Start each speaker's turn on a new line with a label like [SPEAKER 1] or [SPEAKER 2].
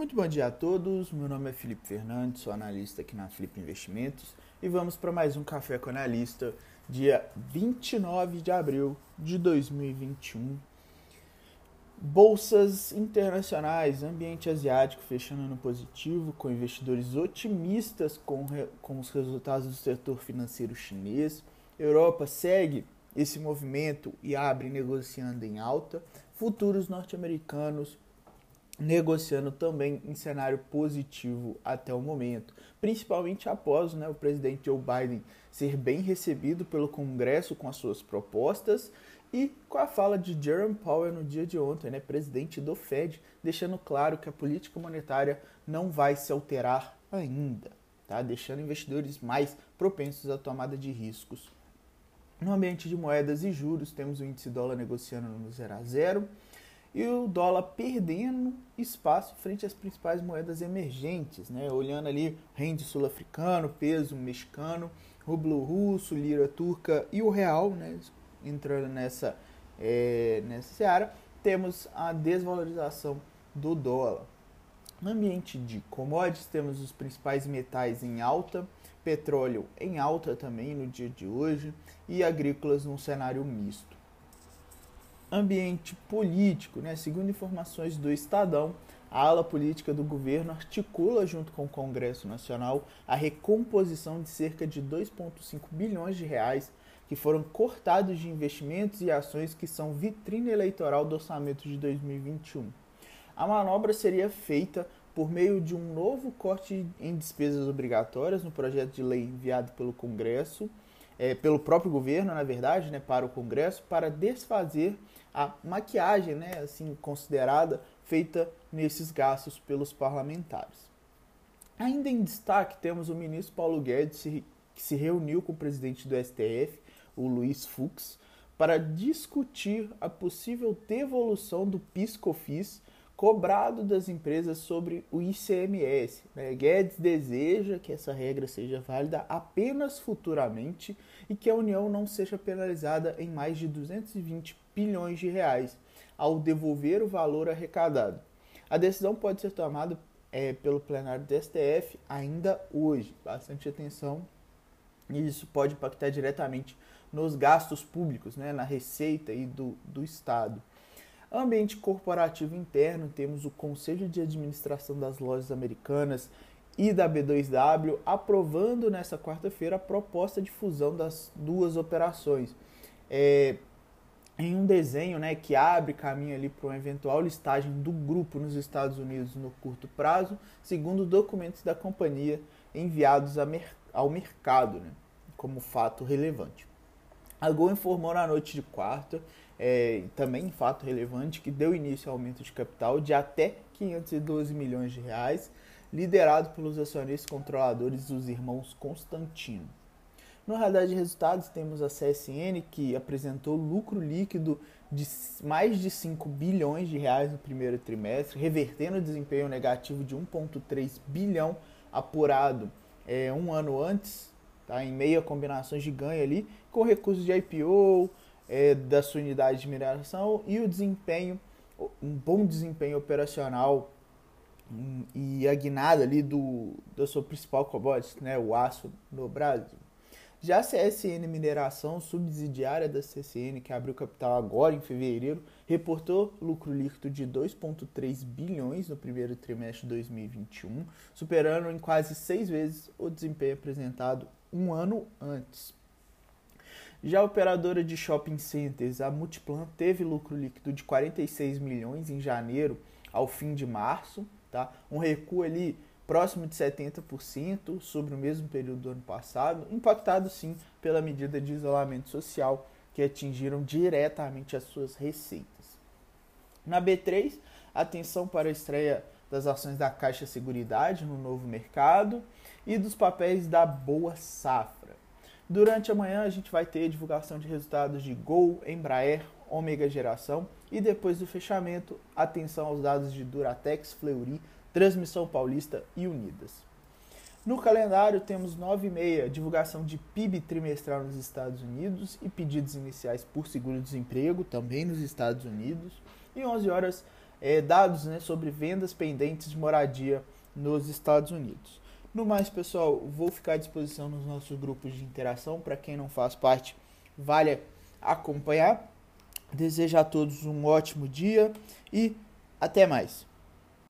[SPEAKER 1] Muito bom dia a todos. Meu nome é Felipe Fernandes, sou analista aqui na Flip Investimentos e vamos para mais um Café com Analista, dia 29 de abril de 2021. Bolsas internacionais, ambiente asiático fechando no positivo, com investidores otimistas com, com os resultados do setor financeiro chinês. Europa segue esse movimento e abre negociando em alta. Futuros norte-americanos negociando também em cenário positivo até o momento, principalmente após né, o presidente Joe Biden ser bem recebido pelo Congresso com as suas propostas e com a fala de Jerome Powell no dia de ontem, né, presidente do Fed, deixando claro que a política monetária não vai se alterar ainda, tá? deixando investidores mais propensos à tomada de riscos. No ambiente de moedas e juros, temos o índice dólar negociando no 0 a 0 e o dólar perdendo espaço frente às principais moedas emergentes, né? Olhando ali rende sul-africano, peso mexicano, rublo russo, lira turca e o real, né? Entrando nessa é, nessa seara, temos a desvalorização do dólar. No ambiente de commodities, temos os principais metais em alta, petróleo em alta também no dia de hoje e agrícolas num cenário misto ambiente político, né? segundo informações do Estadão, a ala política do governo articula, junto com o Congresso Nacional, a recomposição de cerca de 2,5 bilhões de reais que foram cortados de investimentos e ações que são vitrine eleitoral do orçamento de 2021. A manobra seria feita por meio de um novo corte em despesas obrigatórias no projeto de lei enviado pelo Congresso, é, pelo próprio governo, na verdade, né, para o Congresso, para desfazer a maquiagem, né, assim considerada feita nesses gastos pelos parlamentares. Ainda em destaque temos o ministro Paulo Guedes que se reuniu com o presidente do STF, o Luiz Fux, para discutir a possível devolução do PIS/COFINS cobrado das empresas sobre o ICMS. Né? Guedes deseja que essa regra seja válida apenas futuramente e que a União não seja penalizada em mais de 220 bilhões de reais ao devolver o valor arrecadado. A decisão pode ser tomada é, pelo plenário do STF ainda hoje. Bastante atenção. Isso pode impactar diretamente nos gastos públicos, né, na receita e do, do Estado. Ambiente corporativo interno, temos o Conselho de Administração das Lojas Americanas e da B2W aprovando nessa quarta-feira a proposta de fusão das duas operações. É, em um desenho né, que abre caminho para uma eventual listagem do grupo nos Estados Unidos no curto prazo, segundo documentos da companhia enviados ao mercado, né, como fato relevante. A Gol informou na noite de quarta, é, também fato relevante, que deu início ao aumento de capital de até 512 milhões de reais, liderado pelos acionistas controladores dos irmãos Constantino. No radar de resultados, temos a CSN, que apresentou lucro líquido de mais de 5 bilhões de reais no primeiro trimestre, revertendo o desempenho negativo de 1,3 bilhão apurado é, um ano antes, tá, em meio a combinações de ganho ali, com recursos de IPO, é, da sua unidade de mineração e o desempenho, um bom desempenho operacional e a guinada ali do, do seu principal commodity, né, o aço no Brasil. Já a CSN Mineração, subsidiária da CCN, que abriu capital agora em fevereiro, reportou lucro líquido de 2,3 bilhões no primeiro trimestre de 2021, superando em quase seis vezes o desempenho apresentado um ano antes. Já a operadora de shopping centers, a Multiplan, teve lucro líquido de 46 milhões em janeiro ao fim de março, tá? um recuo ali próximo de 70% sobre o mesmo período do ano passado, impactado sim pela medida de isolamento social que atingiram diretamente as suas receitas. Na B3, atenção para a estreia das ações da Caixa Seguridade no novo mercado e dos papéis da Boa Safra. Durante a manhã a gente vai ter divulgação de resultados de Gol, Embraer, Ômega Geração e depois do fechamento, atenção aos dados de Duratex, Fleury, Transmissão Paulista e Unidas. No calendário temos 9 e meia, divulgação de PIB trimestral nos Estados Unidos e pedidos iniciais por seguro-desemprego, também nos Estados Unidos. E 11 horas, é, dados né, sobre vendas pendentes de moradia nos Estados Unidos. No mais, pessoal, vou ficar à disposição nos nossos grupos de interação. Para quem não faz parte, vale acompanhar. Desejo a todos um ótimo dia e até mais.